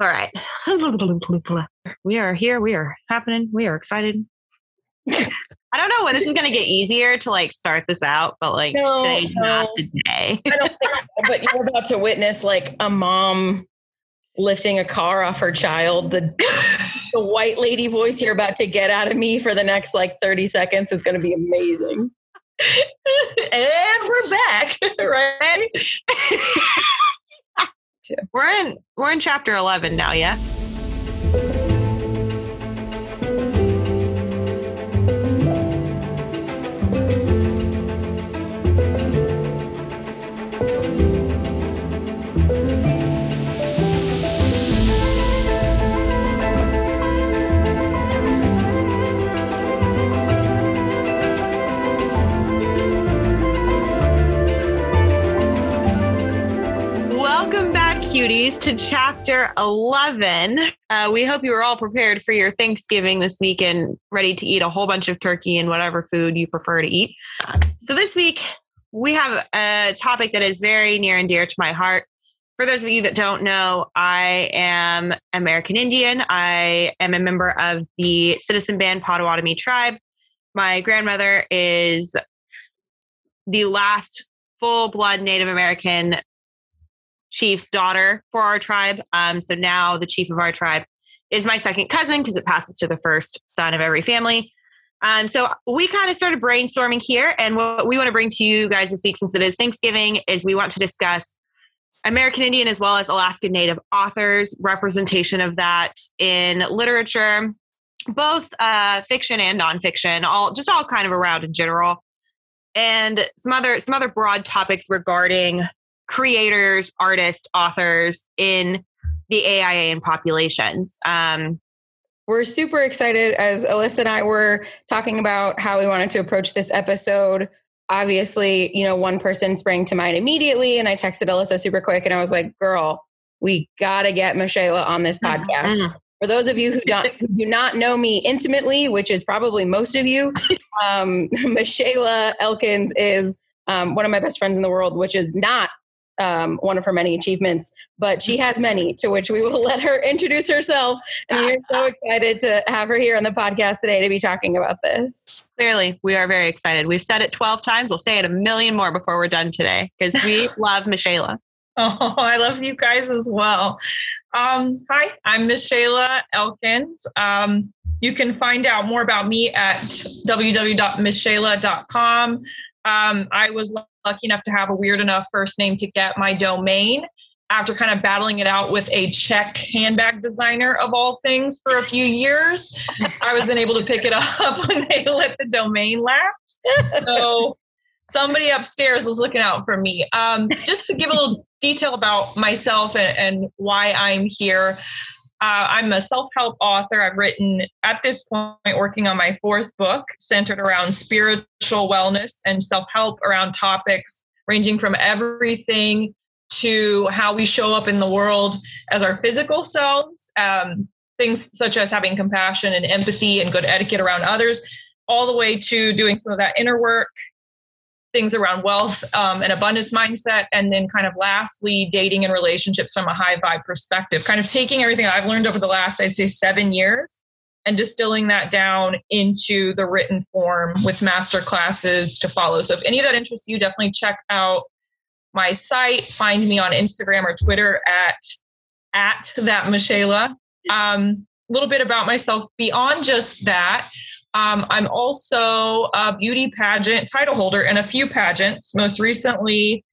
All right. We are here. We are happening. We are excited. I don't know when this is going to get easier to like start this out, but like No, today's no. not the day. I don't think so, but you're about to witness like a mom lifting a car off her child. The the white lady voice you're about to get out of me for the next like 30 seconds is going to be amazing. and we're back, right? We're in we're in chapter 11 now, yeah. Cuties, to chapter 11. Uh, we hope you were all prepared for your Thanksgiving this week and ready to eat a whole bunch of turkey and whatever food you prefer to eat. So, this week, we have a topic that is very near and dear to my heart. For those of you that don't know, I am American Indian. I am a member of the citizen band Potawatomi tribe. My grandmother is the last full blood Native American chief's daughter for our tribe. Um, so now the chief of our tribe is my second cousin because it passes to the first son of every family. Um, so we kind of started brainstorming here, and what we want to bring to you guys this week, since it is Thanksgiving, is we want to discuss American Indian as well as Alaskan Native authors, representation of that in literature, both uh, fiction and nonfiction, all just all kind of around in general, and some other some other broad topics regarding creators, artists, authors in the AIAN populations. Um, We're super excited as Alyssa and I were talking about how we wanted to approach this episode. Obviously, you know, one person sprang to mind immediately, and I texted Alyssa super quick and I was like, girl, we got to get Michelle on this podcast. Mhm. For those of you who don't who do not know me intimately, which is probably most of you, um, Michaela Elkins is um, one of my best friends in the world, which is not um, one of her many achievements, but she has many. To which we will let her introduce herself, and we're so excited to have her here on the podcast today to be talking about this. clearly, we are very excited. We've said it 12 times. We'll say it a million more before we're done today because we love Michaela. Oh, I love you guys as well. Um, hi, I'm Michaela Elkins. Um, you can find out more about me at www.michaela.com. Um, I was lucky enough to have a weird enough first name to get my domain after kind of battling it out with a Czech handbag designer of all things for a few years. I was then able to pick it up when they let the domain lapse. So somebody upstairs was looking out for me. Um, just to give a little detail about myself and, and why I'm here. Uh, I'm a self help author. I've written at this point, working on my fourth book centered around spiritual wellness and self help around topics ranging from everything to how we show up in the world as our physical selves, um, things such as having compassion and empathy and good etiquette around others, all the way to doing some of that inner work, things around wealth um, and abundance mindset, and then kind of lastly, dating and relationships from a high vibe perspective, kind of taking everything I've learned over the last, I'd say, seven years and distilling that down into the written form with master classes to follow. So if any of that interests you, definitely check out my site. Find me on Instagram or Twitter at at that Michaela. Um, a little bit about myself beyond just that. Um, I'm also a beauty pageant title holder in a few pageants. Most recently,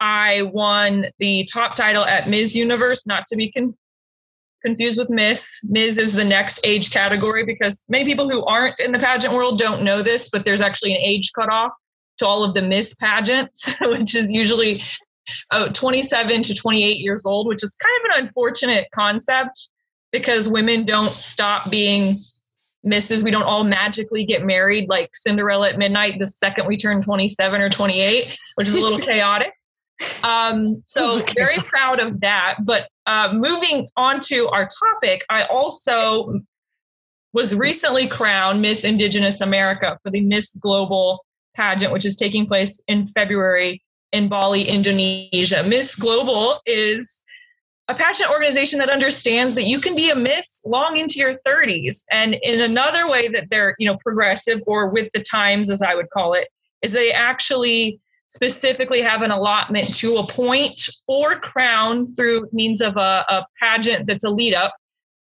I won the top title at Ms. Universe, not to be con- confused with Miss. Ms. is the next age category because many people who aren't in the pageant world don't know this, but there's actually an age cutoff to all of the Miss pageants, which is usually uh, 27 to 28 years old, which is kind of an unfortunate concept because women don't stop being misses. We don't all magically get married like Cinderella at midnight the second we turn 27 or 28, which is a little chaotic. Um, so very proud of that. But uh, moving on to our topic, I also was recently crowned Miss Indigenous America for the Miss Global pageant, which is taking place in February in Bali, Indonesia. Miss Global is a pageant organization that understands that you can be a miss long into your 30s and in another way that they're you know progressive or with the times as i would call it is they actually specifically have an allotment to appoint or crown through means of a, a pageant that's a lead up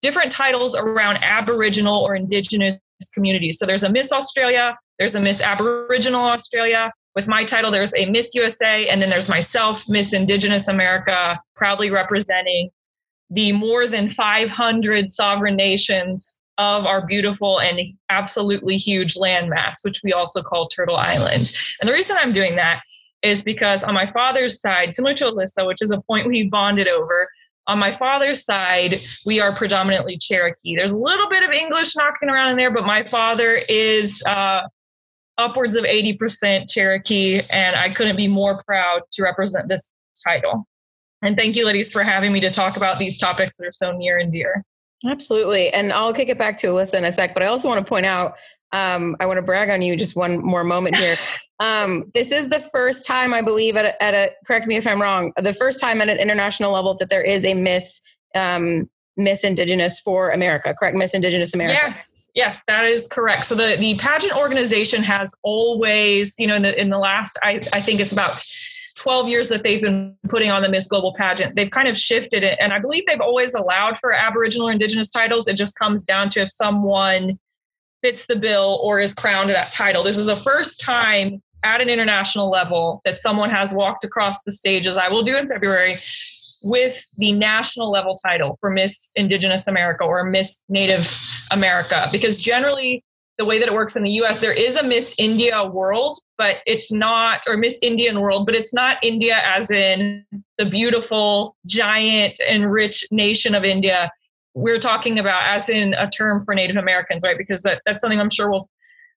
different titles around aboriginal or indigenous communities. So there's a miss australia there's a miss aboriginal australia with my title, there's a Miss USA, and then there's myself, Miss Indigenous America, proudly representing the more than 500 sovereign nations of our beautiful and absolutely huge landmass, which we also call Turtle Island. And the reason I'm doing that is because on my father's side, similar to Alyssa, which is a point we bonded over, on my father's side, we are predominantly Cherokee. There's a little bit of English knocking around in there, but my father is uh, upwards of 80% Cherokee, and I couldn't be more proud to represent this title. And thank you, ladies, for having me to talk about these topics that are so near and dear. Absolutely. And I'll kick it back to Alyssa in a sec, but I also want to point out um, I want to brag on you just one more moment here. Um, this is the first time, I believe, at a, at a, correct me if I'm wrong, the first time at an international level that there is a Miss um, Miss Indigenous for America, correct? Miss Indigenous America. Yes, yes, that is correct. So the the pageant organization has always, you know, in the in the last, I I think it's about 12 years that they've been putting on the Miss Global pageant, they've kind of shifted it. And I believe they've always allowed for Aboriginal or Indigenous titles. It just comes down to if someone fits the bill or is crowned that title. This is the first time at an international level that someone has walked across the stage, as I will do in February, with the national level title for Miss Indigenous America or Miss Native America. Because generally, the way that it works in the US, there is a Miss India world, but it's not, or Miss Indian world, but it's not India as in the beautiful, giant, and rich nation of India. We're talking about as in a term for Native Americans, right? Because that, that's something I'm sure we'll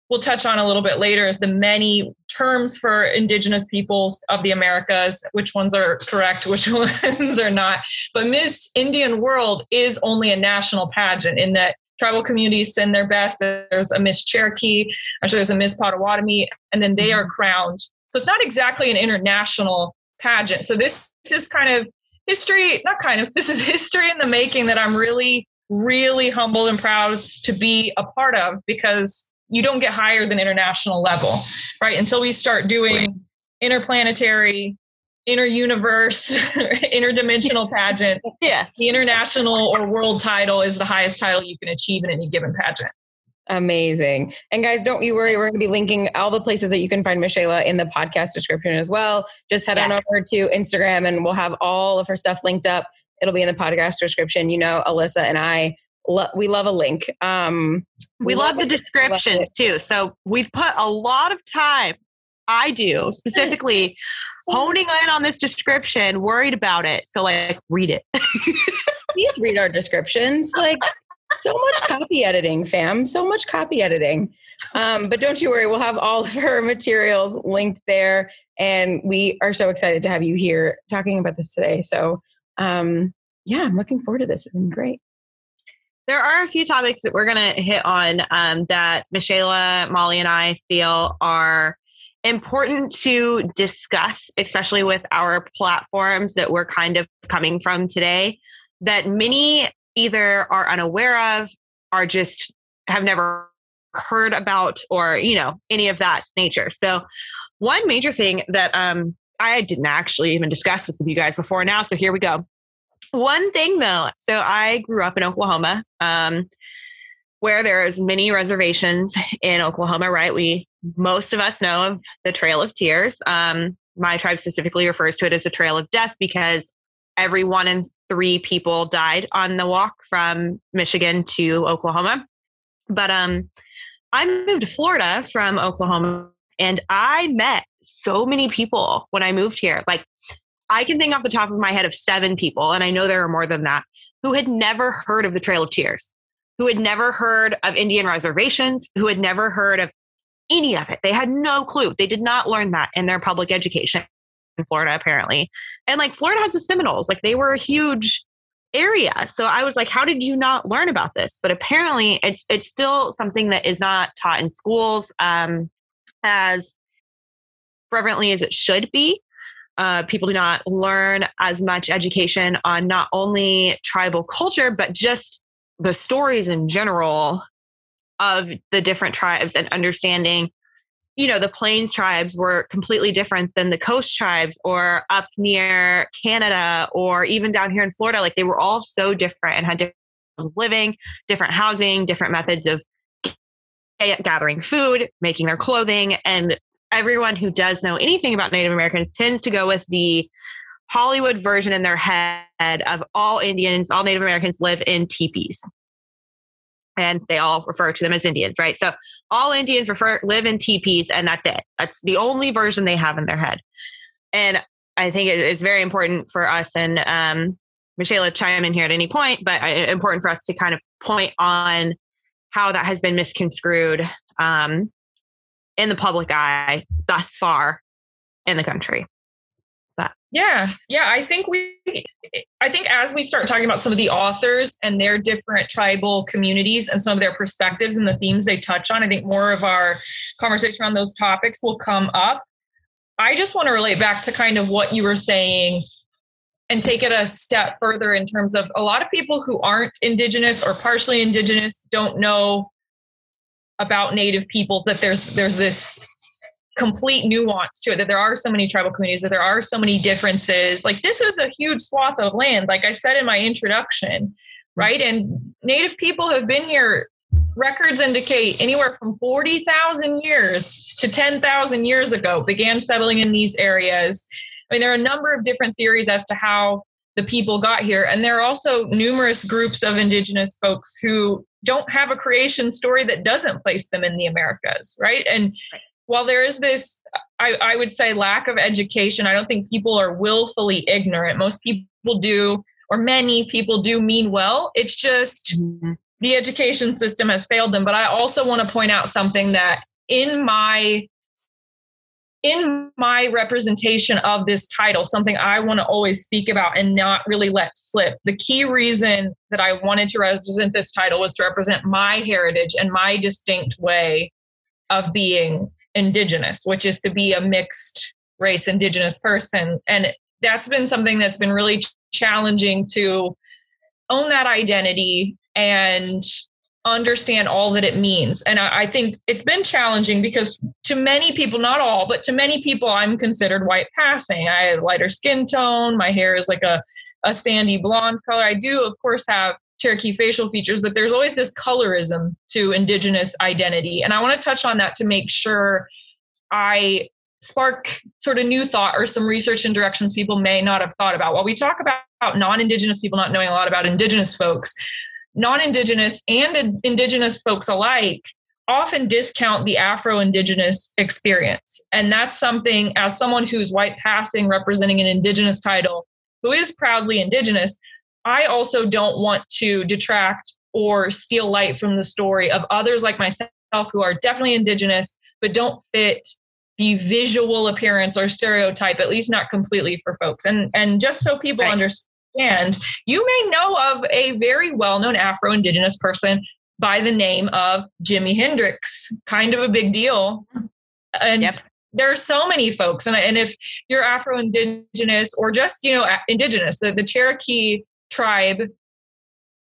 we'll touch on a little bit later is the many terms for indigenous peoples of the Americas, which ones are correct, which ones are not. But Miss Indian World is only a national pageant in that tribal communities send their best. There's a Miss Cherokee, actually there's a Miss Potawatomi, and then they are mm-hmm. crowned. So it's not exactly an international pageant. So this, this is kind of history, not kind of, this is history in the making that I'm really, really humbled and proud to be a part of because you don't get higher than international level, right? Until we start doing interplanetary, inter-universe, interdimensional pageants. Yeah. The international or world title is the highest title you can achieve in any given pageant. Amazing. And guys, don't you worry. We're going to be linking all the places that you can find Michaela in the podcast description as well. Just head yes. on over to Instagram and we'll have all of her stuff linked up. It'll be in the podcast description. You know, Alyssa and I lo- we love a link. Um, we, we love, love the descriptions too. So we've put a lot of time. I do specifically so, honing in on this description, worried about it. So like read it. please read our descriptions. Like so much copy editing, fam. So much copy editing. Um, but don't you worry, we'll have all of her materials linked there. And we are so excited to have you here talking about this today. So um, yeah, I'm looking forward to this. It's been great there are a few topics that we're going to hit on um, that Michaela, Molly, and I feel are important to discuss, especially with our platforms that we're kind of coming from today, that many either are unaware of, are just have never heard about, or, you know, any of that nature. So, one major thing that um, I didn't actually even discuss this with you guys before now. So, here we go. One thing though, so I grew up in Oklahoma, um, where there's many reservations in Oklahoma, right? We most of us know of the Trail of Tears. Um, my tribe specifically refers to it as a Trail of Death because every one in three people died on the walk from Michigan to Oklahoma. But um, I moved to Florida from Oklahoma, and I met so many people when I moved here. Like I can think off the top of my head of seven people, and I know there are more than that, who had never heard of the Trail of Tears, who had never heard of Indian reservations, who had never heard of any of it. They had no clue. They did not learn that in their public education in Florida, apparently. And like Florida has the Seminoles, like they were a huge area. So I was like, how did you not learn about this? But apparently it's it's still something that is not taught in schools um, as reverently as it should be. Uh, people do not learn as much education on not only tribal culture, but just the stories in general of the different tribes and understanding you know the plains tribes were completely different than the coast tribes or up near canada or even down here in florida. Like they were all so different and had different living different housing different methods of gathering food making their clothing and everyone who does know anything about native americans tends to go with the hollywood version in their head of all indians all native americans live in teepees and they all refer to them as Indians, right? So all Indians refer live in teepees, and that's it. That's the only version they have in their head. And I think it's very important for us, and um, Michelle chime in here at any point, but important for us to kind of point on how that has been misconstrued um, in the public eye thus far in the country. But Yeah, yeah. I think we, I think as we start talking about some of the authors and their different tribal communities and some of their perspectives and the themes they touch on, I think more of our conversation on those topics will come up. I just want to relate back to kind of what you were saying and take it a step further in terms of a lot of people who aren't indigenous or partially indigenous don't know about native peoples that there's there's this complete nuance to it that there are so many tribal communities that there are so many differences. Like this is a huge swath of land like i said in my introduction right? And native people have been here records indicate anywhere from 40,000 years to 10,000 years ago began settling in these areas. I mean there are a number of different theories as to how the people got here. And there are also numerous groups of indigenous folks who don't have a creation story that doesn't place them in the americas right? And while there is this I, I, would say lack of education i don't think people are willfully ignorant. Most people do or many people do mean well. It's just mm-hmm. the education system has failed them. But i also want to point out something that in my in my representation of this title something i want to always speak about and not really let slip the key reason that i wanted to represent this title was to represent my heritage and my distinct way of being indigenous, which is to be a mixed race indigenous person. And that's been something that's been really challenging to own that identity and understand all that it means. And I, I, think it's been challenging because to many people, not all, but to many people, I'm considered white passing. I have lighter skin tone. My hair is like a, a sandy blonde color. I do, of course, have Cherokee facial features, but there's always this colorism to Indigenous identity. And I want to touch on that to make sure I spark sort of new thought or some research and directions people may not have thought about. While we talk about non Indigenous people not knowing a lot about Indigenous folks, non Indigenous and Indigenous folks alike often discount the Afro Indigenous experience. And that's something, as someone who's white passing, representing an Indigenous title, who is proudly Indigenous, I also don't want to detract or steal light from the story of others like myself who are definitely indigenous but don't fit the visual appearance or stereotype at least not completely for folks and and just so people right. understand you may know of a very well-known afro-indigenous person by the name of jimi hendrix kind of a big deal and yep. there are so many folks and, and if you're afro-indigenous or just you know indigenous the, the cherokee tribe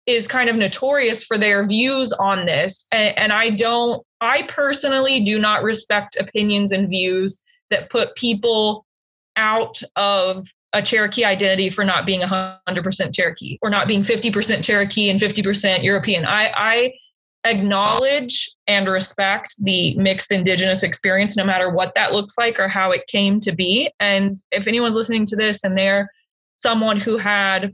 is kind of notorious for their views on this. And, and, I don't, I personally do not respect opinions and views that put people out of a Cherokee identity for not being 100% Cherokee or not being 50% Cherokee and 50% European. I, I acknowledge and respect the mixed Indigenous experience, no matter what that looks like or how it came to be. And if anyone's listening to this and they're someone who had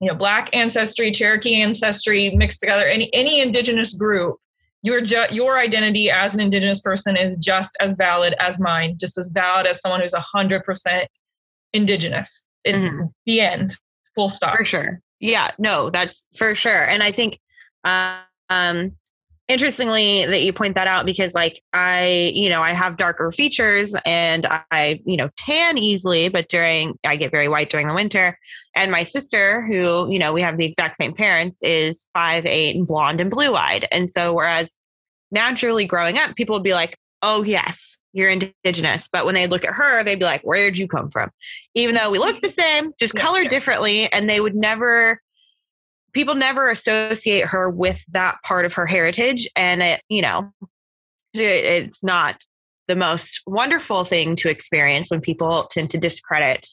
you know black ancestry cherokee ancestry mixed together any any indigenous group your ju- your identity as an indigenous person is just as valid as mine just as valid as someone who's 100% indigenous. In mm-hmm. the end full stop. For sure. Yeah no that's for sure. And i think um interestingly that you point that out because like i you know i have darker features and i you know tan easily but during i get very white during the winter. And my sister who you know we have the exact same parents is five eight and blonde and blue eyed and so whereas naturally growing up people would be like oh, yes, you're indigenous. But when they look at her, they'd be like, where'd you come from? Even though we look the same, just Yeah, colored yeah. differently. And they would never, people never associate her with that part of her heritage. And it, you know, it, it's not the most wonderful thing to experience when people tend to discredit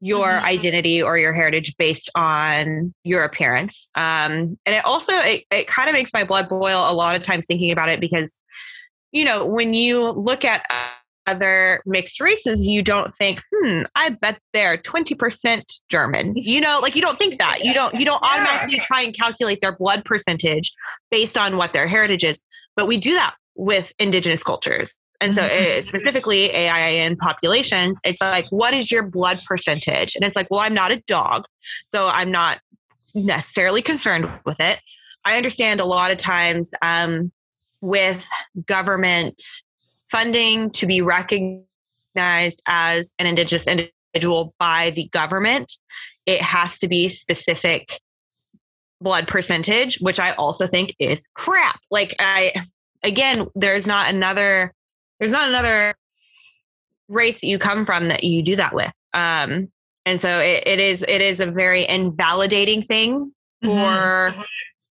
your Mhm. identity or your heritage based on your appearance. Um, and it also it, it kind of makes my blood boil a lot of times thinking about it because, you know, when you look at other mixed races, you don't think, hmm, I bet they're 20% German. You know, like you don't think that. You don't you don't automatically try and calculate their blood percentage based on what their heritage is. But we do that with indigenous cultures. And so, Mhm. uh, specifically AIAN populations, it's like, what is your blood percentage? And it's like, well, I'm not a dog, so I'm not necessarily concerned with it. I understand a lot of times um, with government funding to be recognized as an Indigenous individual by the government, it has to be specific blood percentage, which I also think is crap. Like, I, again, there's not another there's not another race that you come from that you do that with. Um and so it, it is it is a very invalidating thing for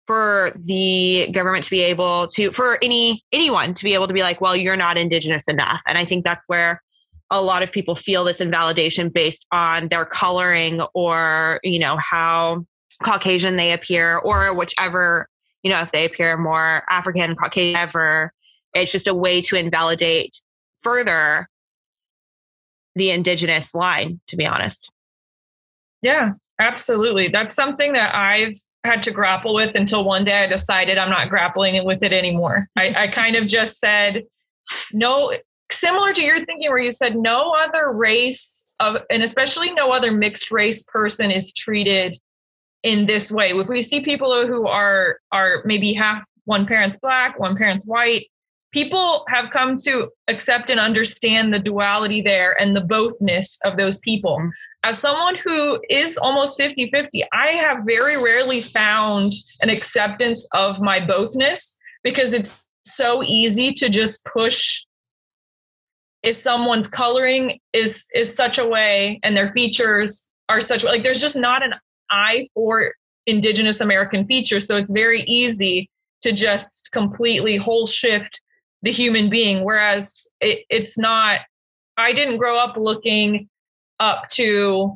for the government to be able to for any anyone to be able to be like well you're not indigenous enough and i think that's where a lot of people feel this invalidation based on their coloring or you know how caucasian they appear or whichever you know if they appear more african caucasian ever it's just a way to invalidate further the indigenous line, to be honest. Yeah, absolutely. That's something that I've had to grapple with until one day I decided I'm not grappling with it anymore. I, I kind of just said, no, similar to your thinking, where you said no other race of, and especially no other mixed race person is treated in this way. If we see people who are are maybe half one parent's black, one parent's white, people have come to accept and understand the duality there and the bothness of those people. Mm-hmm. As someone who is almost 50 50, I have very rarely found an acceptance of my bothness because it's so easy to just push if someone's coloring is is such a way and their features are such like there's just not an eye for indigenous american features. So it's very easy to just completely whole shift the human being. Whereas it, it's not i didn't grow up looking up to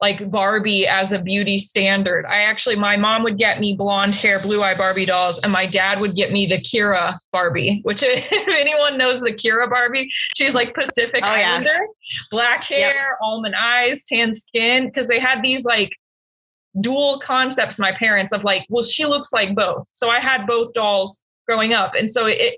like barbie as a beauty standard. I actually my mom would get me blonde hair blue eye barbie dolls and my dad would get me the kira barbie which if anyone knows the kira barbie she's like pacific Oh, yeah. islander. Black hair almond eyes tan skin because they had these like dual concepts my parents of like well she looks like both. So i had both dolls growing up and so it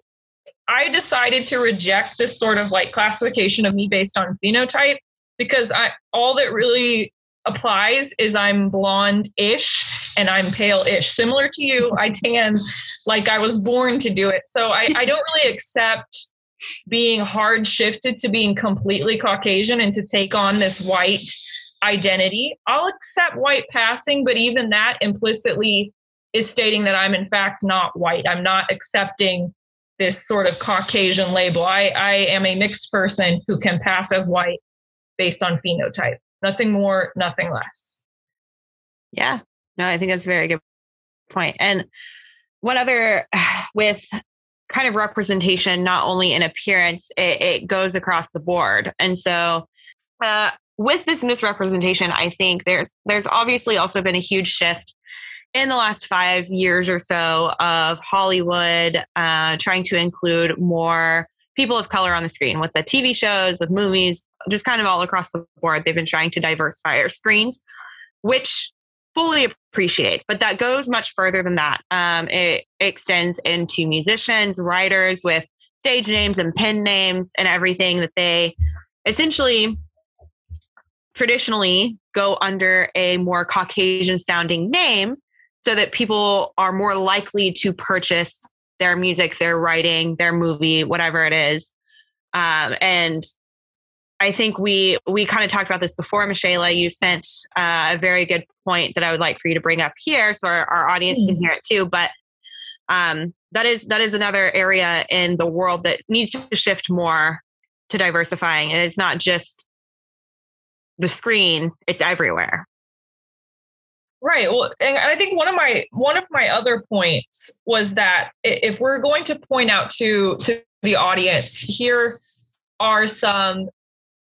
i decided to reject this sort of like classification of me based on phenotype because i all that really applies is i'm blonde-ish and i'm pale-ish similar to you i tan like i was born to do it so i, I don't really accept being hard shifted to being completely caucasian and to take on this white identity. I'll accept white passing, but even that implicitly is stating that I'm in fact not white. I'm not accepting this sort of Caucasian label. I, I am a mixed person who can pass as white based on phenotype. Nothing more, nothing less. Yeah. No, I think that's a very good point. And one other with kind of representation, not only in appearance, it, it goes across the board. And so uh, with this misrepresentation, I think there's there's obviously also been a huge shift in the last five years or so of Hollywood uh, trying to include more people of color on the screen with the TV shows, with movies, just kind of all across the board. They've been trying to diversify our screens, which fully appreciate. But that goes much further than that. Um, it extends into musicians, writers with stage names and pen names and everything that they essentially traditionally go under a more Caucasian sounding name so that people are more likely to purchase their music, their writing, their movie, whatever it is. Um, and I think we we kind of talked about this before, Michelle. You sent uh, a very good point that I would like for you to bring up here, so our, our audience can hear it too. But um, that is that is another area in the world that needs to shift more to diversifying and it's not just the screen it's everywhere right. Well and i think one of my one of my other points was that if we're going to point out to to the audience here are some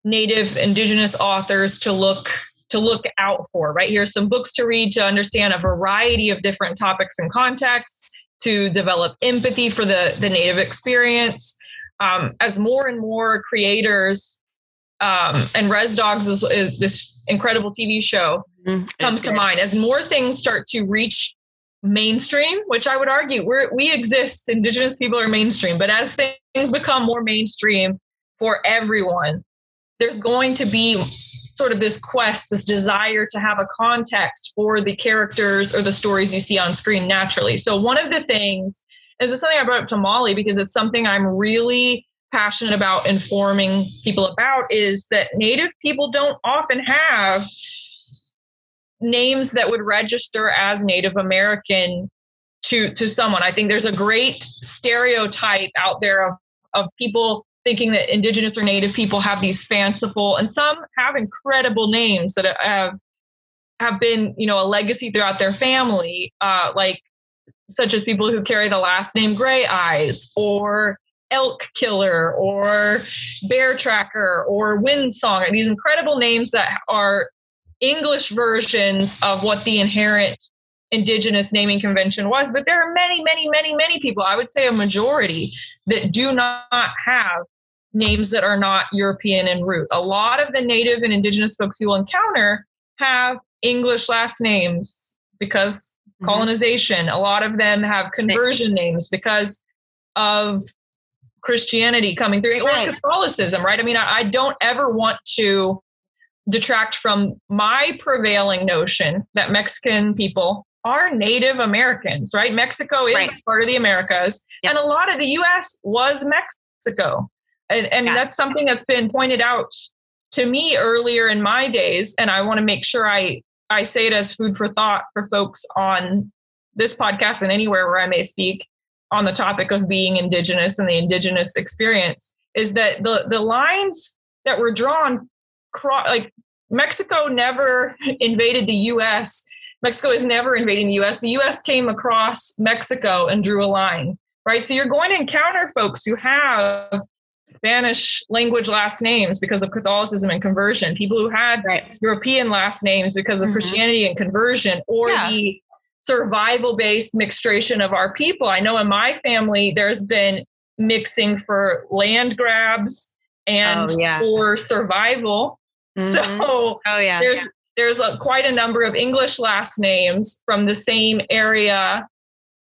native indigenous authors to look to look out for right? Here's some books to read to understand a variety of different topics and contexts to develop empathy for the the native experience. Um, as more and more creators um, and res dogs is, is, this incredible tv show mm-hmm. comes to mind as more things start to reach mainstream which i would argue we we exist indigenous people are mainstream but as things become more mainstream for everyone there's going to be sort of this quest, this desire to have a context for the characters or the stories you see on screen naturally. So, one of the things is this something I brought up to Molly because it's something I'm really passionate about informing people about is that Native people don't often have names that would register as Native American to to someone. I think there's a great stereotype out there of, of people thinking that indigenous or native people have these fanciful and some have incredible names that have have been you know a legacy throughout their family uh, like such as people who carry the last name gray eyes or elk killer or bear tracker or wind song these incredible names that are english versions of what the inherent indigenous naming convention was but there are many many many many people i would say a majority that do not have names that are not European in root. A lot of the native and indigenous folks you will encounter have English last names because mm-hmm. colonization. A lot of them have conversion names because of Christianity coming through right. or Catholicism, right? I mean, I, I don't ever want to detract from my prevailing notion that Mexican people are Native Americans, right? Mexico is right. part of the Americas, yep. and a lot of the US was Mexico. And, and yeah. that's something that's been pointed out to me earlier in my days. And I want to make sure I, I say it as food for thought for folks on this podcast and anywhere where I may speak on the topic of being Indigenous and the Indigenous experience is that the, the lines that were drawn, like Mexico never invaded the US. Mexico is never invading the US. The US came across Mexico and drew a line, right? So you're going to encounter folks who have Spanish language last names because of Catholicism and conversion, people who had right. European last names because of mm-hmm. Christianity and conversion, or yeah. the survival based mixtration of our people. I know in my family, there's been mixing for land grabs and oh, yeah. for survival. Mm-hmm. So oh, yeah. there's yeah. there's a, quite a number of English last names from the same area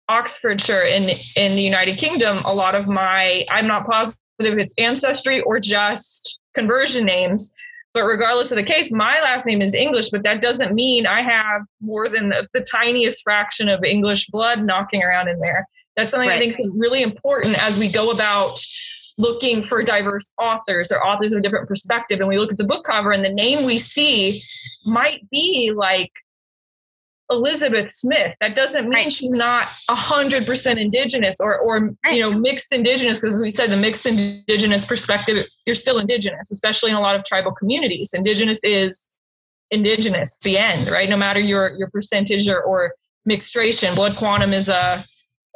Oxfordshire in in the United Kingdom, a lot of my I'm not positive it's ancestry or just conversion names. But regardless of the case, my last name is English, but that doesn't mean I have more than the, the tiniest fraction of English blood knocking around in there. That's something right. I think is really important as we go about looking for diverse authors or authors of a different perspective. And we look at the book cover, and the name we see might be like Elizabeth Smith. That doesn't mean right. she's not hundred percent indigenous or or right. you know mixed indigenous because as we said the mixed indigenous perspective you're still indigenous, especially in a lot of tribal communities. Indigenous is indigenous. The end, right? No matter your your percentage or, or mixtration. Blood quantum is a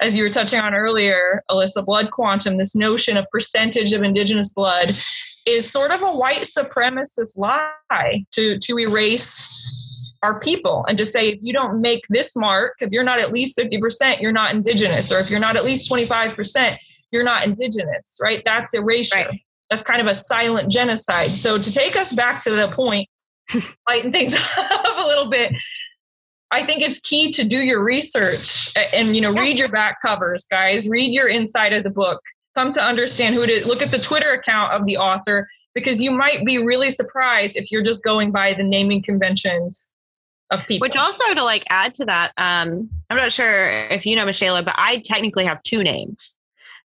as you were touching on earlier, Alyssa, blood quantum, this notion of percentage of indigenous blood is sort of a white supremacist lie to to erase our people. And just say if you don't make this mark if you're not at least 50% you're not indigenous. Or if you're not at least 25% you're not indigenous right? That's erasure. Right. that's kind of a silent genocide. So to take us back to the point lighten things up a little bit i think it's key to do your research and you know read your back covers guys. Read your inside of the book. Come to understand who it is look at the twitter account of the author because you might be really surprised if you're just going by the naming conventions of people. Which also to like add to that, um, I'm not sure if you know Michaela, but I technically have two names.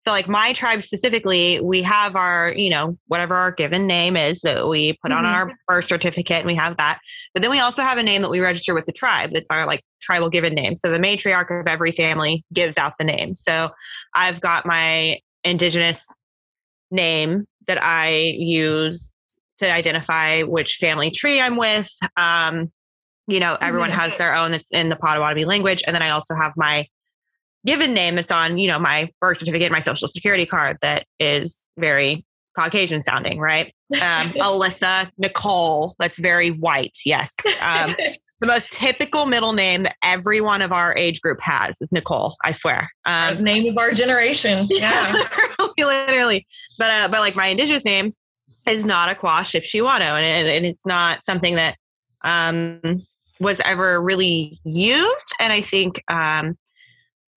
So, like my tribe specifically, we have our, you know, whatever our given name is that we put mm-hmm. on our birth certificate and we have that. But then we also have a name that we register with the tribe that's our like tribal given name. So the matriarch of every family gives out the name. So I've got my indigenous name that I use to identify which family tree I'm with. Um, you know, everyone mm-hmm. has their own that's in the Potawatomi language. And then I also have my given name that's on, you know, my birth certificate, my social security card that is very Caucasian sounding, right? Um, Alyssa, Nicole, that's very white. Yes. Um, the most typical middle name that every one of our age group has is Nicole. I swear. Um, name of our generation. Yeah. literally, literally. But, uh, but like my indigenous name is not Akwa Shipshiwano. And, and it's not something that um, was ever really used. And I think um,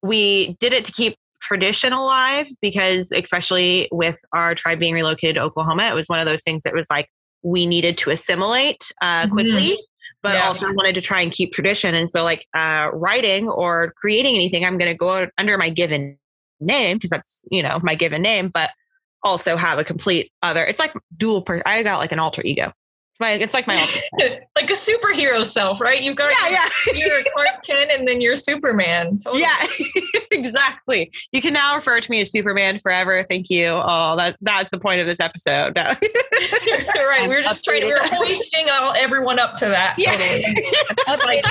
we did it to keep tradition alive because especially with our tribe being relocated to Oklahoma, it was one of those things that was like we needed to assimilate uh, quickly. Mm-hmm. But yeah. also wanted to try and keep tradition. And so, like uh, writing or creating anything, I'm going to go under my given name because that's, you know, my given name, but also have a complete other. It's like dual per. I got like an alter ego. It's my it's like my like a superhero self, right? You've got yeah, yeah. you're Clark Kent and then you're Superman. Totally. Yeah, exactly. You can now refer to me as Superman forever. Thank you. Oh, that that's the point of this episode. No. right. We are just trying. We are hoisting all everyone up to that. Yeah. Totally. like,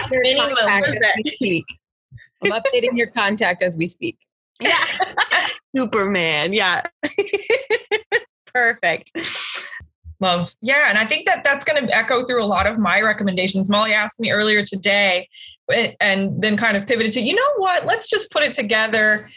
I'm updating your contact as we speak. Yeah. Superman. Yeah. Perfect. Love. Yeah. And I think that that's going to echo through a lot of my recommendations. Molly asked me earlier today eh, and then kind of pivoted to, you know what, let's just put it together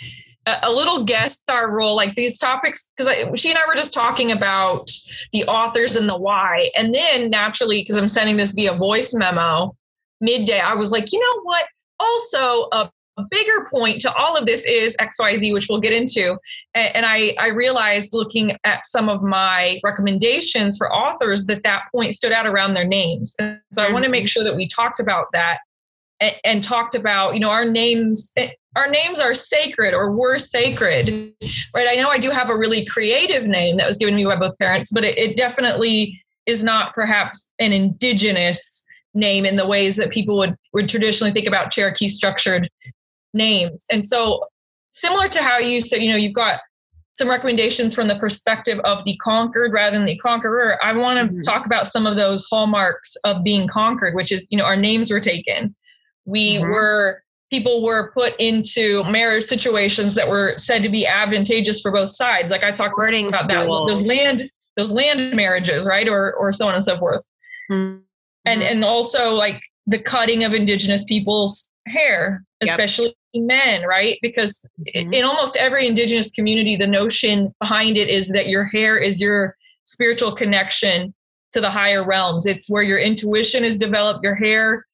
a little guest star role like these topics because she and i were just talking about the authors and the why and then naturally because i'm sending this via voice memo midday i was like you know what also a a bigger point to all of this is XYZ, which we'll get into. And, I, I realized looking at some of my recommendations for authors that that point stood out around their names. So I want to make sure that we talked about that and, and talked about, you know, our names, eh, our names are sacred or were sacred, right? I know I do have a really creative name that was given to me by both parents, but it, it definitely is not perhaps an indigenous name in the ways that people would, would traditionally think about Cherokee structured names. And so, similar to how you said, you know, you've got some recommendations from the perspective of the conquered rather than the conqueror. I want to mm-hmm. talk about some of those hallmarks of being conquered, which is, you know, our names were taken. We mm-hmm. were people were put into marriage situations that were said to be advantageous for both sides. Like I talked Burning about that those land those land marriages, right, or or so on and so forth. Mm-hmm. And and also like the cutting of indigenous people's hair, especially. Men, right? Because mm-hmm. in almost every indigenous community, the notion behind it is that your hair is your spiritual connection to the higher realms. It's where your intuition is developed. Your hair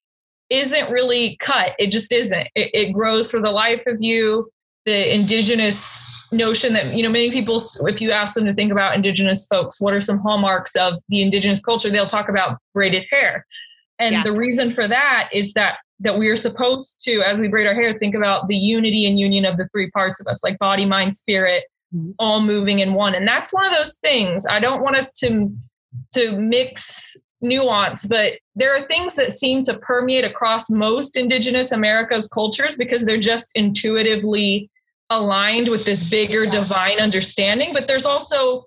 isn't really cut, it just isn't. It, it grows for the life of you. The indigenous notion that, you know, many people, if you ask them to think about indigenous folks, what are some hallmarks of the indigenous culture? They'll talk about braided hair. And yeah. the reason for that is that that we are supposed to, as we braid our hair, think about the unity and union of the three parts of us, like body, mind, spirit, mm-hmm. all moving in one. And that's one of those things. I don't want us to to mix nuance, but there are things that seem to permeate across most indigenous America's cultures because they're just intuitively aligned with this bigger divine understanding. But there's also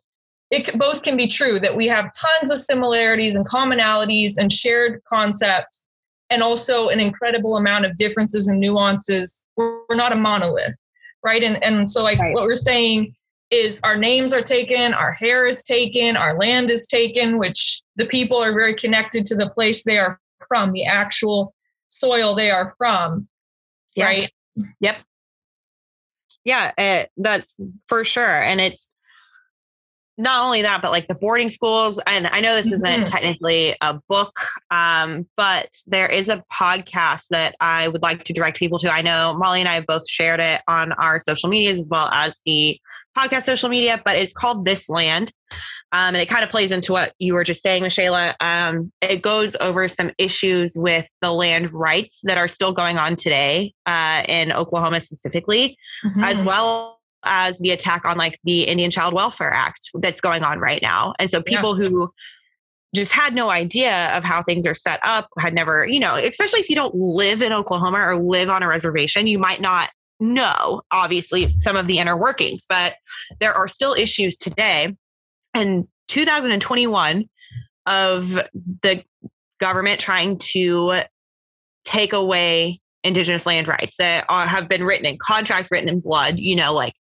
it both can be true that we have tons of similarities and commonalities and shared concepts and also an incredible amount of differences and nuances. We're, we're not a monolith, right? And and so like right. what we're saying is our names are taken, our hair is taken, our land is taken, which the people are very connected to the place they are from, the actual soil they are from, yeah. right? Yep. Yeah, it, that's for sure, and it's not only that, but like the boarding schools. And I know this isn't mm-hmm. technically a book, um, but there is a podcast that I would like to direct people to. I know Molly and I have both shared it on our social medias as well as the podcast social media, but it's called This Land. Um, and it kind of plays into what you were just saying, Michela. Um, it goes over some issues with the land rights that are still going on today uh, in Oklahoma specifically, mm-hmm. as well as the attack on like the Indian Child Welfare Act that's going on right now. And so people yeah. who just had no idea of how things are set up, had never, you know, especially if you don't live in Oklahoma or live on a reservation, you might not know, obviously, some of the inner workings, but there are still issues today. And 2021 of the government trying to take away indigenous land rights that are, have been written in contract, written in blood, you know, like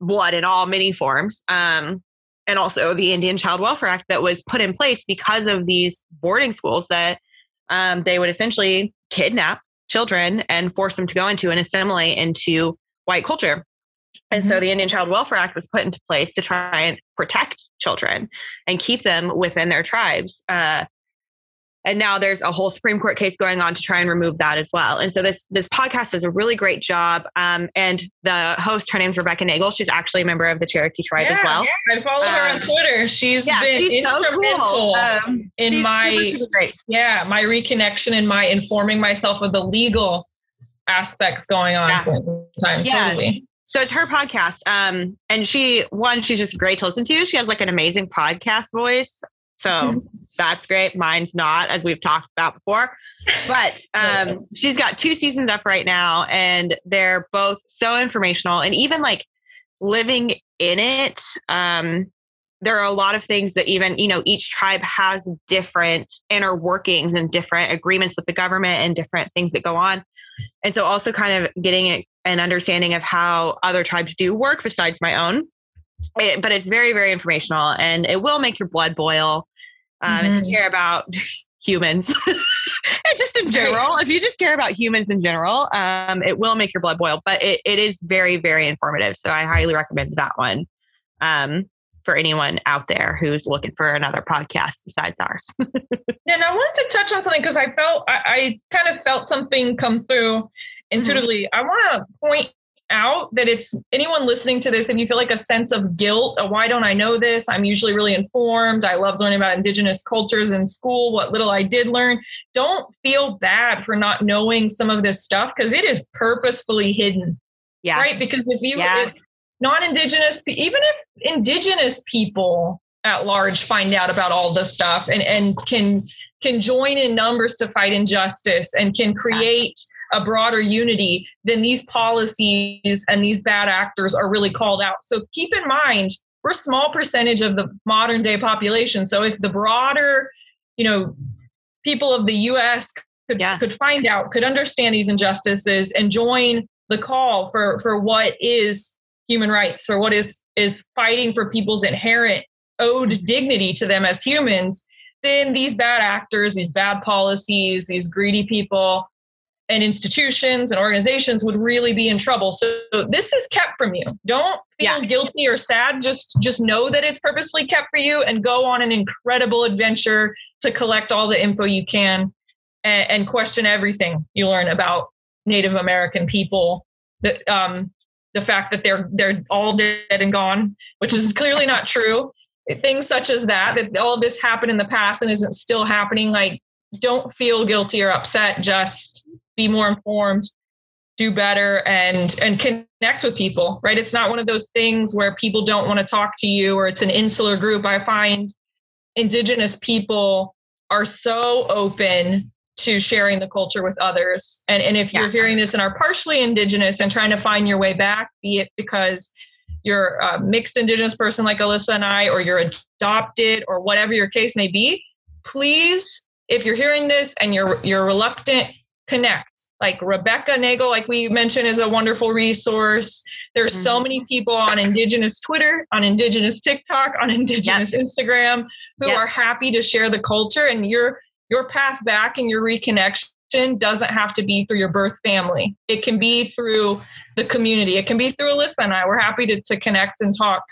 blood in all many forms. Um, and also the Indian Child Welfare Act that was put in place because of these boarding schools that um, they would essentially kidnap children and force them to go into and assimilate into white culture. And mm-hmm. so the Indian Child Welfare Act was put into place to try and protect children and keep them within their tribes. Uh, and now there's a whole Supreme Court case going on to try and remove that as well. And so this this podcast does a really great job. Um, and the host, her name's Rebecca Nagle. She's actually a member of the Cherokee tribe yeah, as well. Yeah, I follow um, her on um, Twitter. She's yeah, been she's instrumental so cool. um, in my yeah my reconnection and my informing myself of the legal aspects going on. Yeah. yeah. Totally. So it's her podcast. Um, and she one, she's just great to listen to. She has like an amazing podcast voice. So that's great. Mine's not, as we've talked about before. But um, she's got two seasons up right now, and they're both so informational. And even like living in it, um, there are a lot of things that even, you know, each tribe has different inner workings and different agreements with the government and different things that go on. And so also kind of getting an understanding of how other tribes do work besides my own it, but it's very, very informational and it will make your blood boil um, mm-hmm. if you mm-hmm. care about humans. just in general, if you just care about humans in general, um, it will make your blood boil. But it, it is very, very informative. So I highly recommend that one um, for anyone out there who's looking for another podcast besides ours. and I wanted to touch on something because I felt I, I, kind of felt something come through mm-hmm. intuitively. Mm-hmm. I want to point out that it's anyone listening to this and you feel like a sense of guilt uh, why don't i know this? I'm usually really informed. I love learning about indigenous cultures in school what little i did learn. Don't feel bad for not knowing some of this stuff because it is purposefully hidden yeah. right? Because if you yeah. if non-indigenous even if indigenous people at large find out about all this stuff and and can can join in numbers to fight injustice and can create yeah a broader unity, then these policies and these bad actors are really called out. So keep in mind, we're a small percentage of the modern day population. So if the broader, you know, people of the US could, yeah. could find out, could understand these injustices and join the call for, for what is human rights, for what is is fighting for people's inherent owed mm-hmm. dignity to them as humans, then these bad actors, these bad policies, these greedy people and institutions and organizations would really be in trouble. So, this is kept from you. Don't feel yeah. guilty or sad. Just just know that it's purposely kept for you and go on an incredible adventure to collect all the info you can and, and question everything you learn about Native American people. That um, the fact that they're they're all dead and gone, which is clearly not true. Things such as that, that all of this happened in the past and isn't still happening. Like, don't feel guilty or upset. Just be more informed do better and and connect with people right? It's not one of those things where people don't want to talk to you or it's an insular group. I find indigenous people are so open to sharing the culture with others. And and if you're hearing this and are partially indigenous and trying to find your way back be it because you're a mixed indigenous person like alyssa and i or you're adopted or whatever your case may be please if you're hearing this and you're you're reluctant connect. Like Rebecca Nagle, like we mentioned, is a wonderful resource. There's mm-hmm. so many people on Indigenous Twitter, on Indigenous TikTok, on Indigenous yep. Instagram who yep. are happy to share the culture. And your your path back and your reconnection doesn't have to be through your birth family. It can be through the community. It can be through Alyssa and I. We're happy to, to connect and talk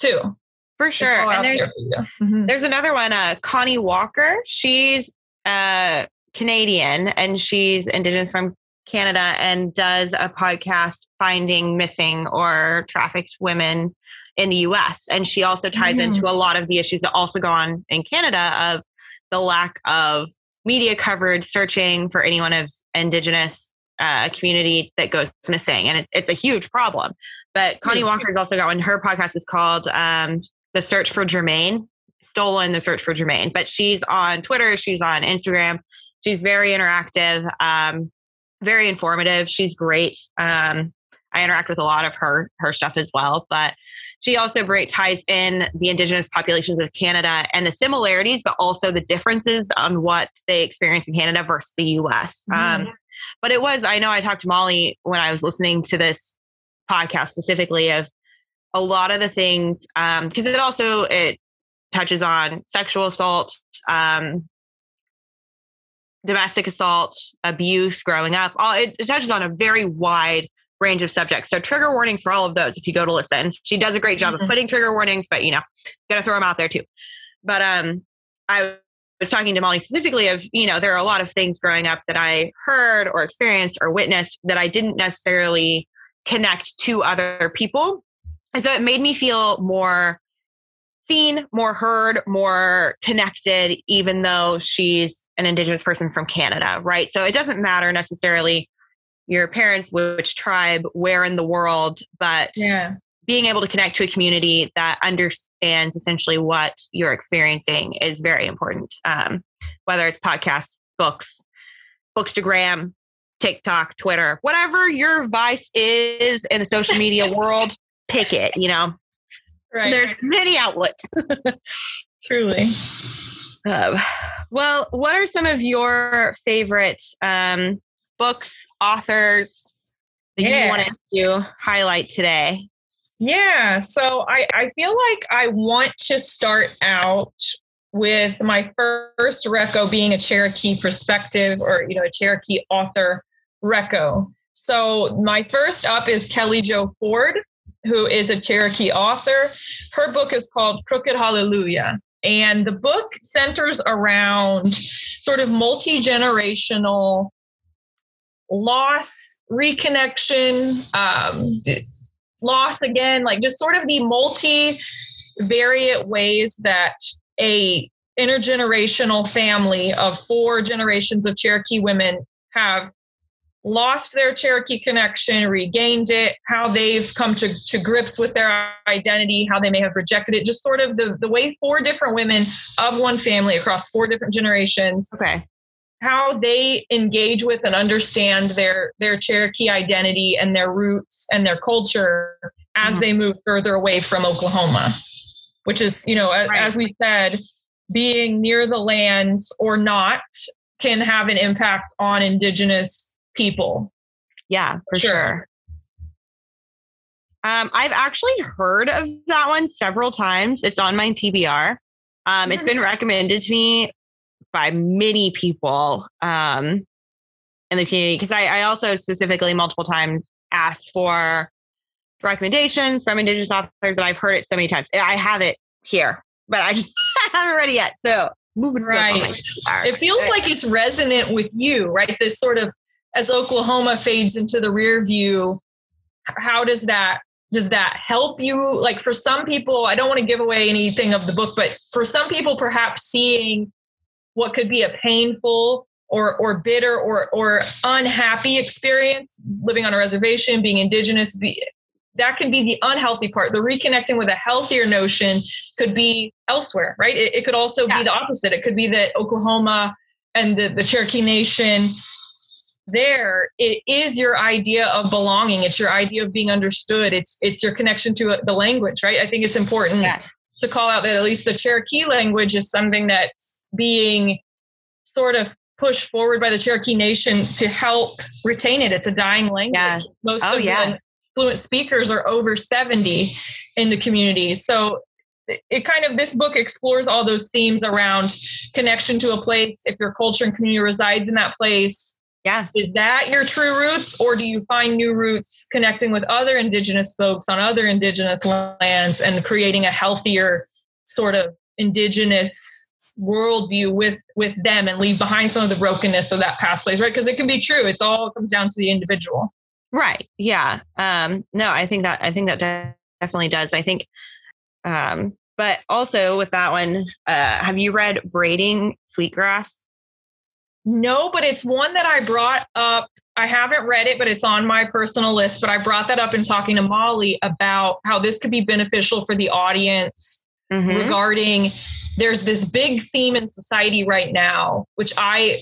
too. For sure. And there's, there mm-hmm. there's another one, uh, Connie Walker. She's uh, Canadian and she's Indigenous from Canada and does a podcast finding missing or trafficked women in the US. And she also ties mm. into a lot of the issues that also go on in Canada of the lack of media coverage, searching for anyone of Indigenous uh, community that goes missing, and it's it's a huge problem. But Connie Walker's also got one. Her podcast is called um, "The Search for Jermain." Stolen the search for Jermain, but she's on Twitter, she's on Instagram, she's very interactive, um, very informative. She's great. Um, I interact with a lot of her her stuff as well, but she also break, ties in the indigenous populations of Canada and the similarities, but also the differences on what they experience in Canada versus the U.S. Mm-hmm. Um, but it was I know I talked to Molly when I was listening to this podcast specifically of a lot of the things because um, it also it touches on sexual assault, um, domestic assault, abuse growing up. All, it, it, touches on a very wide range of subjects. So trigger warnings for all of those if you go to listen. She does a great job mm-hmm. of putting trigger warnings, but you know, gotta throw them out there too. But um, I was talking to Molly specifically of, you know, there are a lot of things growing up that I heard or experienced or witnessed that I didn't necessarily connect to other people. And so it made me feel more seen, more heard, more connected, even though she's an Indigenous person from Canada, right? So it doesn't matter necessarily your parents, which tribe, where in the world, but yeah. being able to connect to a community that understands essentially what you're experiencing is very important. Um, whether it's podcasts, books, bookstagram, TikTok, Twitter, whatever your vice is in the social media world, pick it, you know. Right. There's many outlets. Truly. Uh, well, what are some of your favorite um, books, authors that yeah. you wanted to highlight today? Yeah, so I, I feel like I want to start out with my first reco being a Cherokee perspective or you know a Cherokee author reco. So my first up is Kelli Jo Ford who is a Cherokee author. Her book is called Crooked Hallelujah. And the book centers around sort of multi generational loss, reconnection, um, loss again, like just sort of the multi-variate ways that a intergenerational family of four generations of Cherokee women have lost their Cherokee connection, regained it, how they've come to, to grips with their identity, how they may have rejected it, just sort of the, the way four different women of one family across four different generations. Okay. How they engage with and understand their their Cherokee identity and their roots and their culture as mm-hmm. they move further away from Oklahoma, which is, you know, right. as we said, being near the lands or not can have an impact on indigenous people. Yeah, for sure. sure. Um, I've actually heard of that one several times. It's on my TBR. Um, it's been recommended to me by many people um, in the community because I, I, also specifically multiple times asked for recommendations from Indigenous authors, and I've heard it so many times. I have it here, but I, haven't read it yet. So moving right. It feels like it's resonant with you, right? This sort of as Oklahoma fades into the rear view, how does that does that help you? Like for some people, I don't want to give away anything of the book, but for some people, perhaps seeing what could be a painful or or bitter or or unhappy experience living on a reservation, being indigenous, be, that can be the unhealthy part. The reconnecting with a healthier notion could be elsewhere, right? It, it could also yeah. be the opposite. It could be that Oklahoma and the, the Cherokee Nation there it is your idea of belonging. It's your idea of being understood. It's it's your connection to uh, the language right? I think it's important yeah. to call out that at least the cherokee language is something that's being sort of pushed forward by the cherokee nation to help retain it. It's a dying language. Yeah. most oh, of yeah. the fluent speakers are over 70 in the community. So it kind of this book explores all those themes around connection to a place. If your culture and community resides in that place yeah. Is that your true roots, or do you find new roots connecting with other Indigenous folks on other Indigenous lands and creating a healthier sort of Indigenous worldview with with them and leave behind some of the brokenness of that past place, right? Because it can be true. It's all comes down to the individual. Right. Yeah. Um, no, I think that I think that definitely does. I think um, but also with that one, uh, have you read Braiding Sweetgrass? No, but it's one that I brought up I haven't read it, but it's on my personal list. But I brought that up in talking to Molly about how this could be beneficial for the audience mm-hmm. regarding there's this big theme in society right now, which I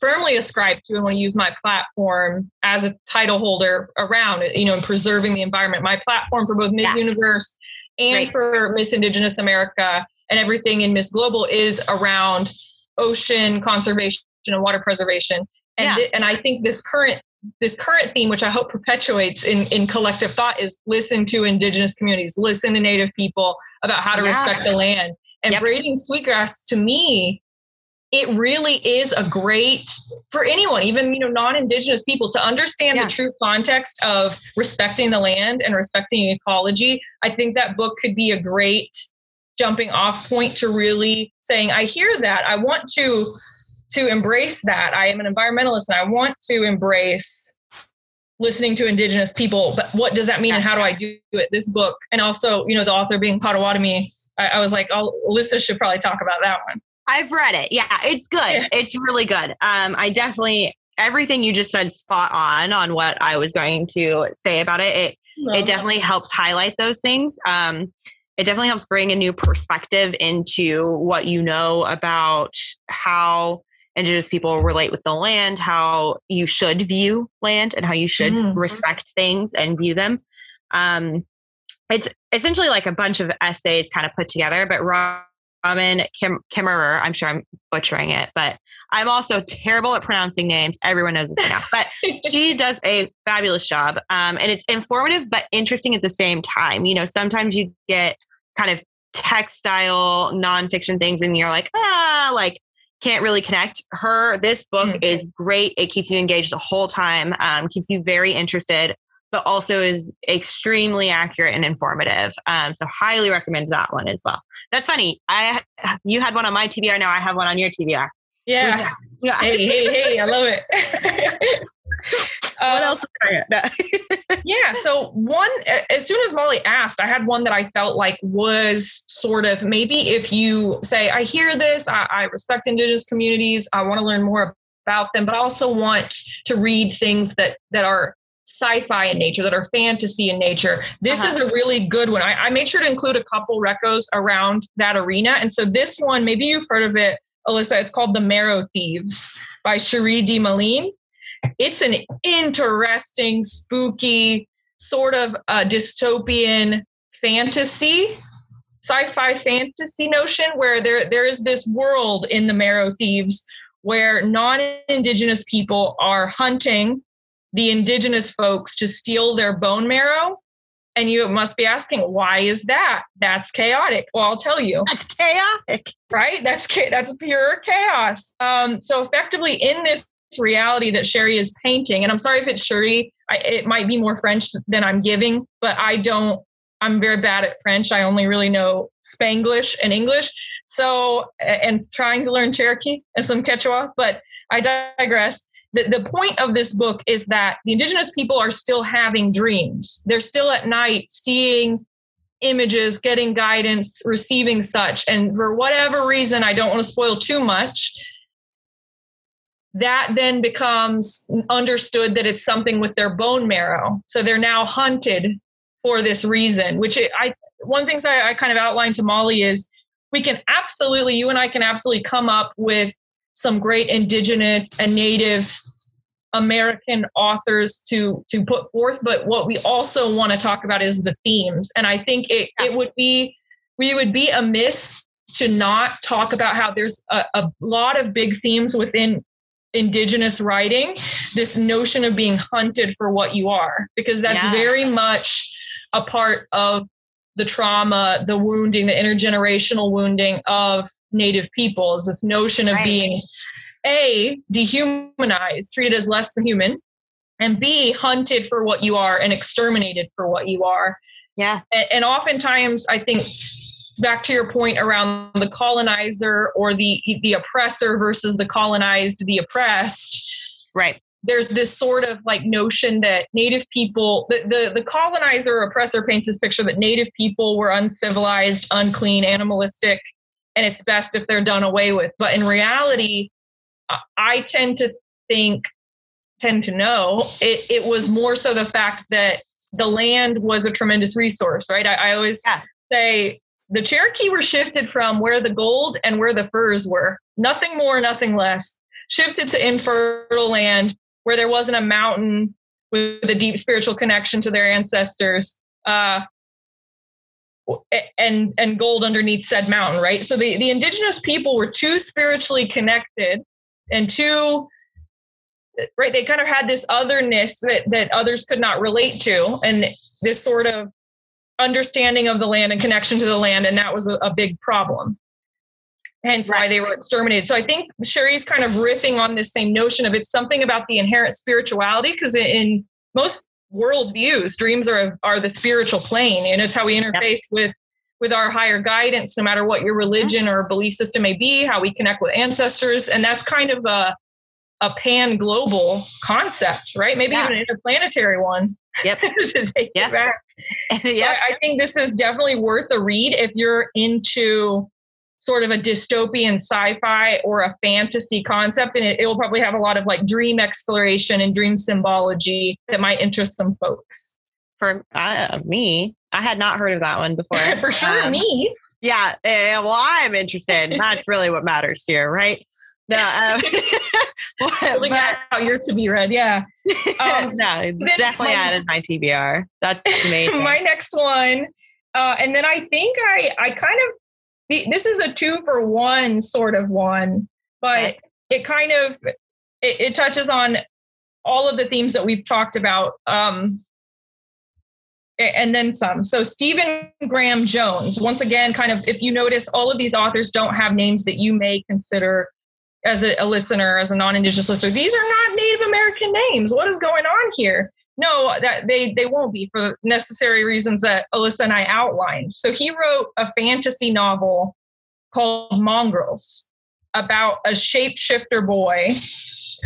firmly ascribe to and want to use my platform as a title holder around you know, in preserving the environment. My platform for both Miss yeah. Universe and right. for Miss Indigenous America and everything in Miss Global is around ocean conservation and water preservation. And, yeah. th- and I think this current this current theme, which I hope perpetuates in, in collective thought, is listen to indigenous communities, listen to native people about how to yeah. respect the land. And yep. braiding sweetgrass to me, it really is a great for anyone, even you know, non-indigenous people, to understand yeah. the true context of respecting the land and respecting ecology. I think that book could be a great jumping off point to really saying, I hear that. I want to to embrace that. I am an environmentalist and I want to embrace listening to indigenous people. But what does that mean and how do I do it? This book and also, you know, the author being Potawatomi, I, I was like, oh, Alyssa should probably talk about that one. I've read it. Yeah, it's good. Yeah. It's really good. Um, I definitely everything you just said spot on on what I was going to say about it. It Love it definitely that. helps highlight those things. Um, it definitely helps bring a new perspective into what you know about how indigenous people relate with the land, how you should view land and how you should mm-hmm. respect things and view them. Um, it's essentially like a bunch of essays kind of put together, but Robin Kim- Kimmerer, I'm sure I'm butchering it, but I'm also terrible at pronouncing names. Everyone knows this now, but she does a fabulous job. Um, and it's informative, but interesting at the same time. You know, sometimes you get kind of textile nonfiction things and you're like, ah, like can't really connect. Her, this book mm-hmm. is great. It keeps you engaged the whole time, um, keeps you very interested, but also is extremely accurate and informative. Um, so highly recommend that one as well. That's funny. I you had one on my TBR. Now I have one on your TBR. Yeah. yeah. Hey, hey, hey! I love it. what uh, else? yeah. So one, as soon as Molly asked, I had one that I felt like was sort of maybe if you say, I hear this, I, I respect Indigenous communities, I want to learn more about them, but I also want to read things that that are sci-fi in nature, that are fantasy in nature. This uh-huh. is a really good one. I, I made sure to include a couple recos around that arena. And so this one, maybe you've heard of it, Alyssa. It's called The Marrow Thieves by Cherie Dimaline it's an interesting, spooky, sort of uh, dystopian fantasy, sci-fi fantasy notion where there there is this world in the Marrow Thieves where non-indigenous people are hunting the indigenous folks to steal their bone marrow. And you must be asking why is that? That's chaotic. Well i'll tell you. That's chaotic. Right? That's that's pure chaos. Um, so effectively in this reality that Sherry is painting. And I'm sorry if it's Sherry, I, it might be more French than I'm giving, but I don't, I'm very bad at French. I only really know Spanglish and English. So, and trying to learn Cherokee and some Quechua, but I digress. The, the point of this book is that the indigenous people are still having dreams. They're still at night seeing images, getting guidance, receiving such. And for whatever reason, I don't want to spoil too much, that then becomes understood that it's something with their bone marrow. So they're now hunted for this reason, which I, one things I, I kind of outlined to Molly is we can absolutely, you and I can absolutely come up with some great indigenous and native American authors to to put forth, but what we also want to talk about is the themes. And I think it it would be we would be amiss to not talk about how there's a, a lot of big themes within indigenous writing this notion of being hunted for what you are because that's yeah. very much a part of the trauma the wounding the intergenerational wounding of native peoples this notion of right. being a dehumanized treated as less than human and b hunted for what you are and exterminated for what you are yeah and, and oftentimes i think back to your point around the colonizer or the the oppressor versus the colonized the oppressed right there's this sort of like notion that native people the, the, the colonizer oppressor paints this picture that native people were uncivilized unclean animalistic and it's best if they're done away with but in reality i tend to think tend to know, it, it was more so the fact that the land was a tremendous resource, right? I, I always Yeah. say the Cherokee were shifted from where the gold and where the furs were. Nothing more, nothing less. Shifted to infertile land where there wasn't a mountain with a deep spiritual connection to their ancestors. Uh, and and gold underneath said mountain, right? So the, the indigenous people were too spiritually connected and too right they kind of had this otherness that that others could not relate to and this sort of understanding of the land and connection to the land and that was a, a big problem. Hence why they were exterminated. So i think sherry's kind of riffing on this same notion of it's something about the inherent spirituality because in most worldviews dreams are are the spiritual plane and it's how we interface with with our higher guidance no matter what your religion or belief system may be how we connect with ancestors and that's kind of a a pan global concept right? Maybe Yeah. even an interplanetary one Yep. to take Yeah. it back yeah. I, I think this is definitely worth a read if you're into sort of a dystopian sci-fi or a fantasy concept and it, it will probably have a lot of like dream exploration and dream symbology that might interest some folks For uh, me, I had not heard of that one before. for sure Um, me Yeah. eh, well, I'm interested. That's really what matters here, right? No, um, filling out your to be read yeah um, no, definitely my- added my TBR. That's amazing. my next one uh, and then i think i i kind of this is a two for one sort of one but Okay. it kind of it, it touches on all of the themes that we've talked about um and then some so stephen graham jones once again kind of if you notice all of these authors don't have names that you may consider as a, a listener as a non-indigenous listener these are not native american names what is going on here no, that they they won't be for the necessary reasons that Alyssa and I outlined. So he wrote a fantasy novel called Mongrels about a shapeshifter boy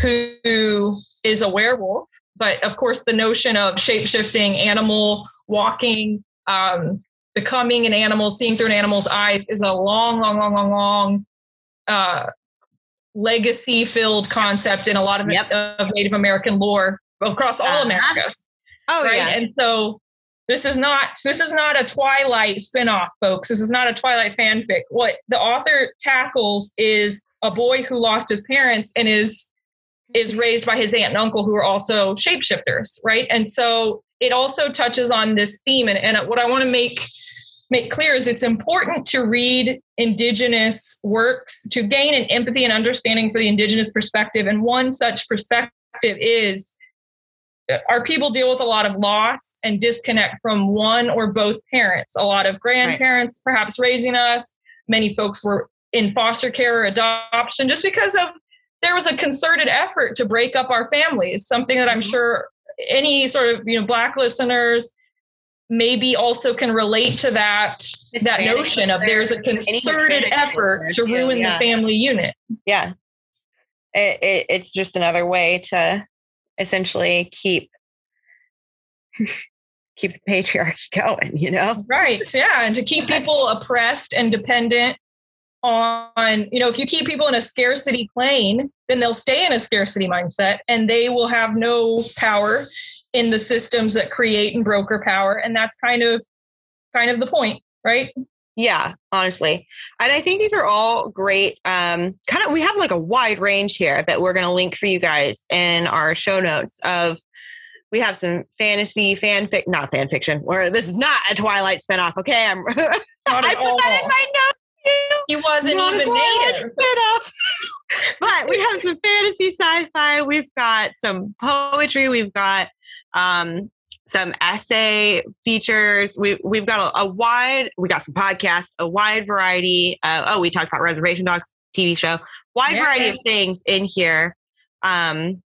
who is a werewolf. But of course, the notion of shapeshifting, animal walking, um, becoming an animal, seeing through an animal's eyes is a long, long, long, long, long uh, legacy filled concept in a lot of, Yep. of Native American lore across all Uh-huh. America oh, right? yeah. And so this is not this is not a Twilight spinoff, folks. This is not a Twilight fanfic. What the author tackles is a boy who lost his parents and is is raised by his aunt and uncle who are also shapeshifters, right? And so it also touches on this theme. And, and what I want to make make clear is it's important to read indigenous works to gain an empathy and understanding for the indigenous perspective. And one such perspective is our people deal with a lot of loss and disconnect from one or both parents. A lot of grandparents perhaps raising us. Many folks were in foster care or adoption just because of there was a concerted effort to break up our families, something that I'm Mhm. sure any sort of you know black listeners maybe also can relate to that that notion of there's a concerted effort to ruin yeah. the family unit. yeah it, it, it's just another way to essentially keep keep the patriarchy going you know Right. Yeah. And to keep people oppressed and dependent on, you know, if you keep people in a scarcity plane, then they'll stay in a scarcity mindset and they will have no power in the systems that create and broker power. And that's kind of kind of the point, right? yeah honestly and i think these are all great um kind of we have like a wide range here that we're going to link for you guys in our show notes of we have some fantasy fanfic not fan fiction where this is not a twilight spinoff okay i'm i put that in my notes. He wasn't Not even native. spinoff. but we have some fantasy sci-fi. We've got some poetry. We've got um, some essay features. We we've got a, a wide. We got some podcasts. A wide variety. Uh, oh, we talked about Reservation Dogs TV show. Wide Yeah. variety of things in here um,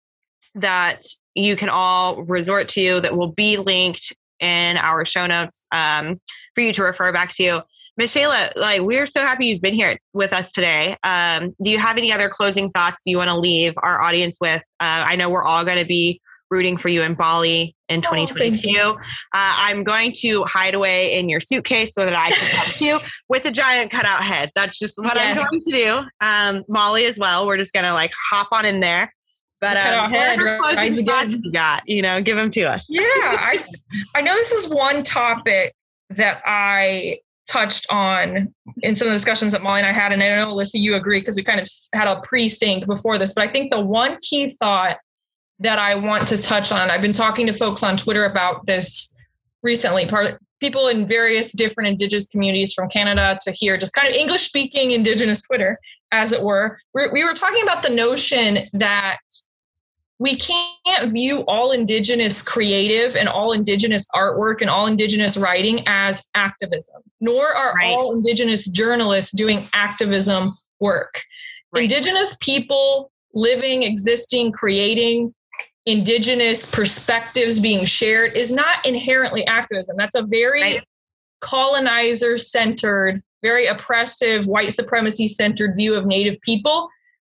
that you can all resort to. That will be linked in our show notes um, for you to refer back to. Miss Shayla, like we're so happy you've been here with us today. Um, do you have any other closing thoughts you want to leave our audience with? Uh, I know we're all going to be rooting for you in Bali in Oh, 2022. uh, I'm going to hide away in your suitcase so that I can come to you with a giant cutout head. That's just what I'm going to do. Um, Molly as well. We're just going to like hop on in there But um, thoughts you got, you know, give them to us. Yeah, I I know this is one topic that I touched on in some of the discussions that Molly and I had, and I know Alyssa, you agree because we kind of had a pre-sync before this. But I think the one key thought that I want to touch on, I've been talking to folks on Twitter about this recently. Part people in various different Indigenous communities from Canada to here, just kind of English-speaking Indigenous Twitter, as it were. We're, we were talking about the notion that we can't view all indigenous creative and all indigenous artwork and all indigenous writing as activism nor are right. all indigenous journalists doing activism work right. indigenous people living existing creating indigenous perspectives being shared is not inherently activism that's a very right. colonizer centered very oppressive white supremacy centered view of native people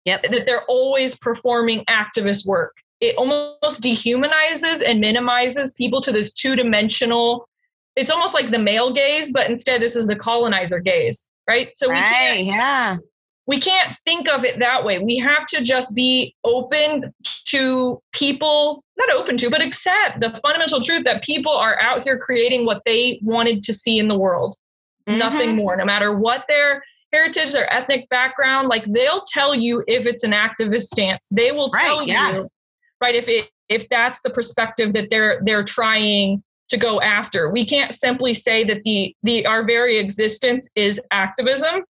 Yep. That they're always performing activist work. It almost dehumanizes and minimizes people to this two dimensional. It's almost like the male gaze, but instead this is the colonizer gaze, right? So we right, can't, yeah. We can't think of it that way. We have to just be open to people, not open to, but accept the fundamental truth that people are out here creating what they wanted to see in the world. Mm-hmm. Nothing more, no matter what their heritage, their ethnic background, like they'll tell you if it's an activist stance. They will tell right, yeah. you, right, if it if that's the perspective that they're they're trying to go after. We can't simply say that the the our very existence is activism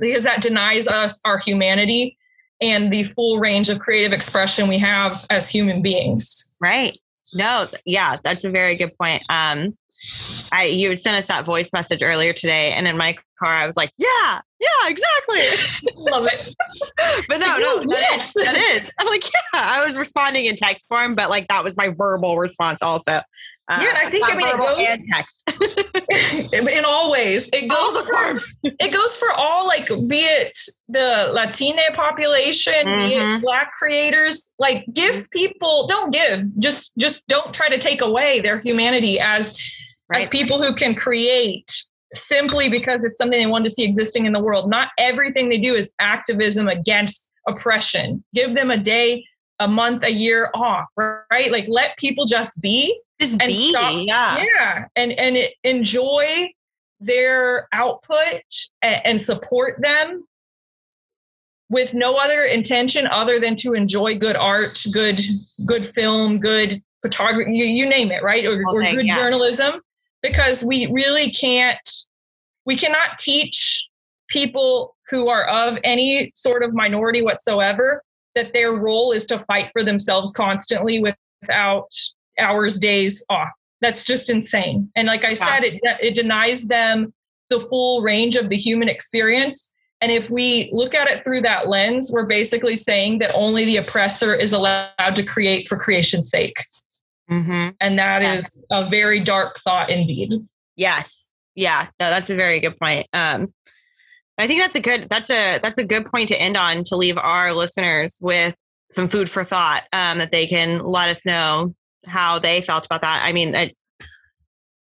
because that denies us our humanity and the full range of creative expression we have as human beings. Right. No, yeah, that's a very good point. Um, I you had sent us that voice message earlier today, and in my car, I was like, "Yeah, yeah, exactly, love it." but no, no, yes, that is. I'm like, yeah. I was responding in text form, but like that was my verbal response also. Uh, yeah, I think I mean it goes in all ways. It goes for it goes for all like be it the Latina population, mm-hmm. be it mm-hmm. black creators. Like give people don't give, just just don't try to take away their humanity as right. as people who can create simply because it's something they want to see existing in the world. Not everything they do is activism against oppression. Give them a day a month, a year off, right? Like let people just be, just and be, stop, yeah, yeah, and and it, enjoy their output and, and support them with no other intention other than to enjoy good art, good good film, good photography, you, you name it, right? Or, or good yeah. journalism, because we really can't, we cannot teach people who are of any sort of minority whatsoever that their role is to fight for themselves constantly without hours, days off. That's just insane. And like I said, it, it denies them the full range of the human experience. And if we look at it through that lens, we're basically saying that only the oppressor is allowed to create for creation's sake. Mm-hmm. And that yes. is a very dark thought indeed. Yes. Yeah. No, that's a very good point. Um, I think that's a good that's a that's a good point to end on to leave our listeners with some food for thought um, that they can let us know how they felt about that. I mean, it's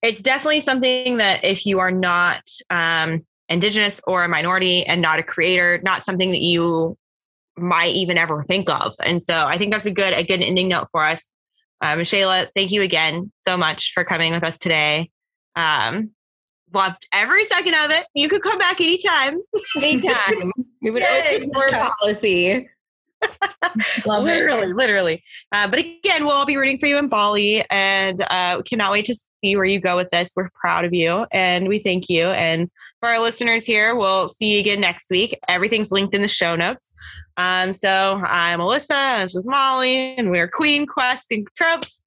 it's definitely something that if you are not um, indigenous or a minority and not a creator, not something that you might even ever think of. And so I think that's a good a good ending note for us. Um, Shayla, thank you again so much for coming with us today. Um, loved every second of it. You could come back anytime. Anytime. we would open your policy. literally, it. literally. Uh, but again, we'll all be rooting for you in Bali, and uh, we cannot wait to see where you go with this. We're proud of you, and we thank you. And for our listeners here, we'll see you again next week. Everything's linked in the show notes. Um, so I'm Alyssa, this is Molly, and we're Queen Quest and Tropes.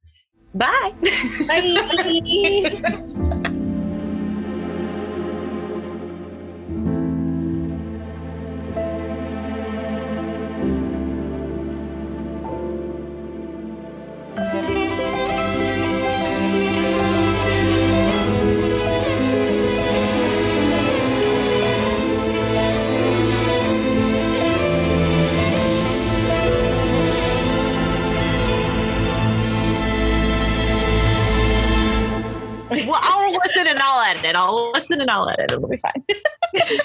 Bye. Bye. and I'll edit. It'll be fine.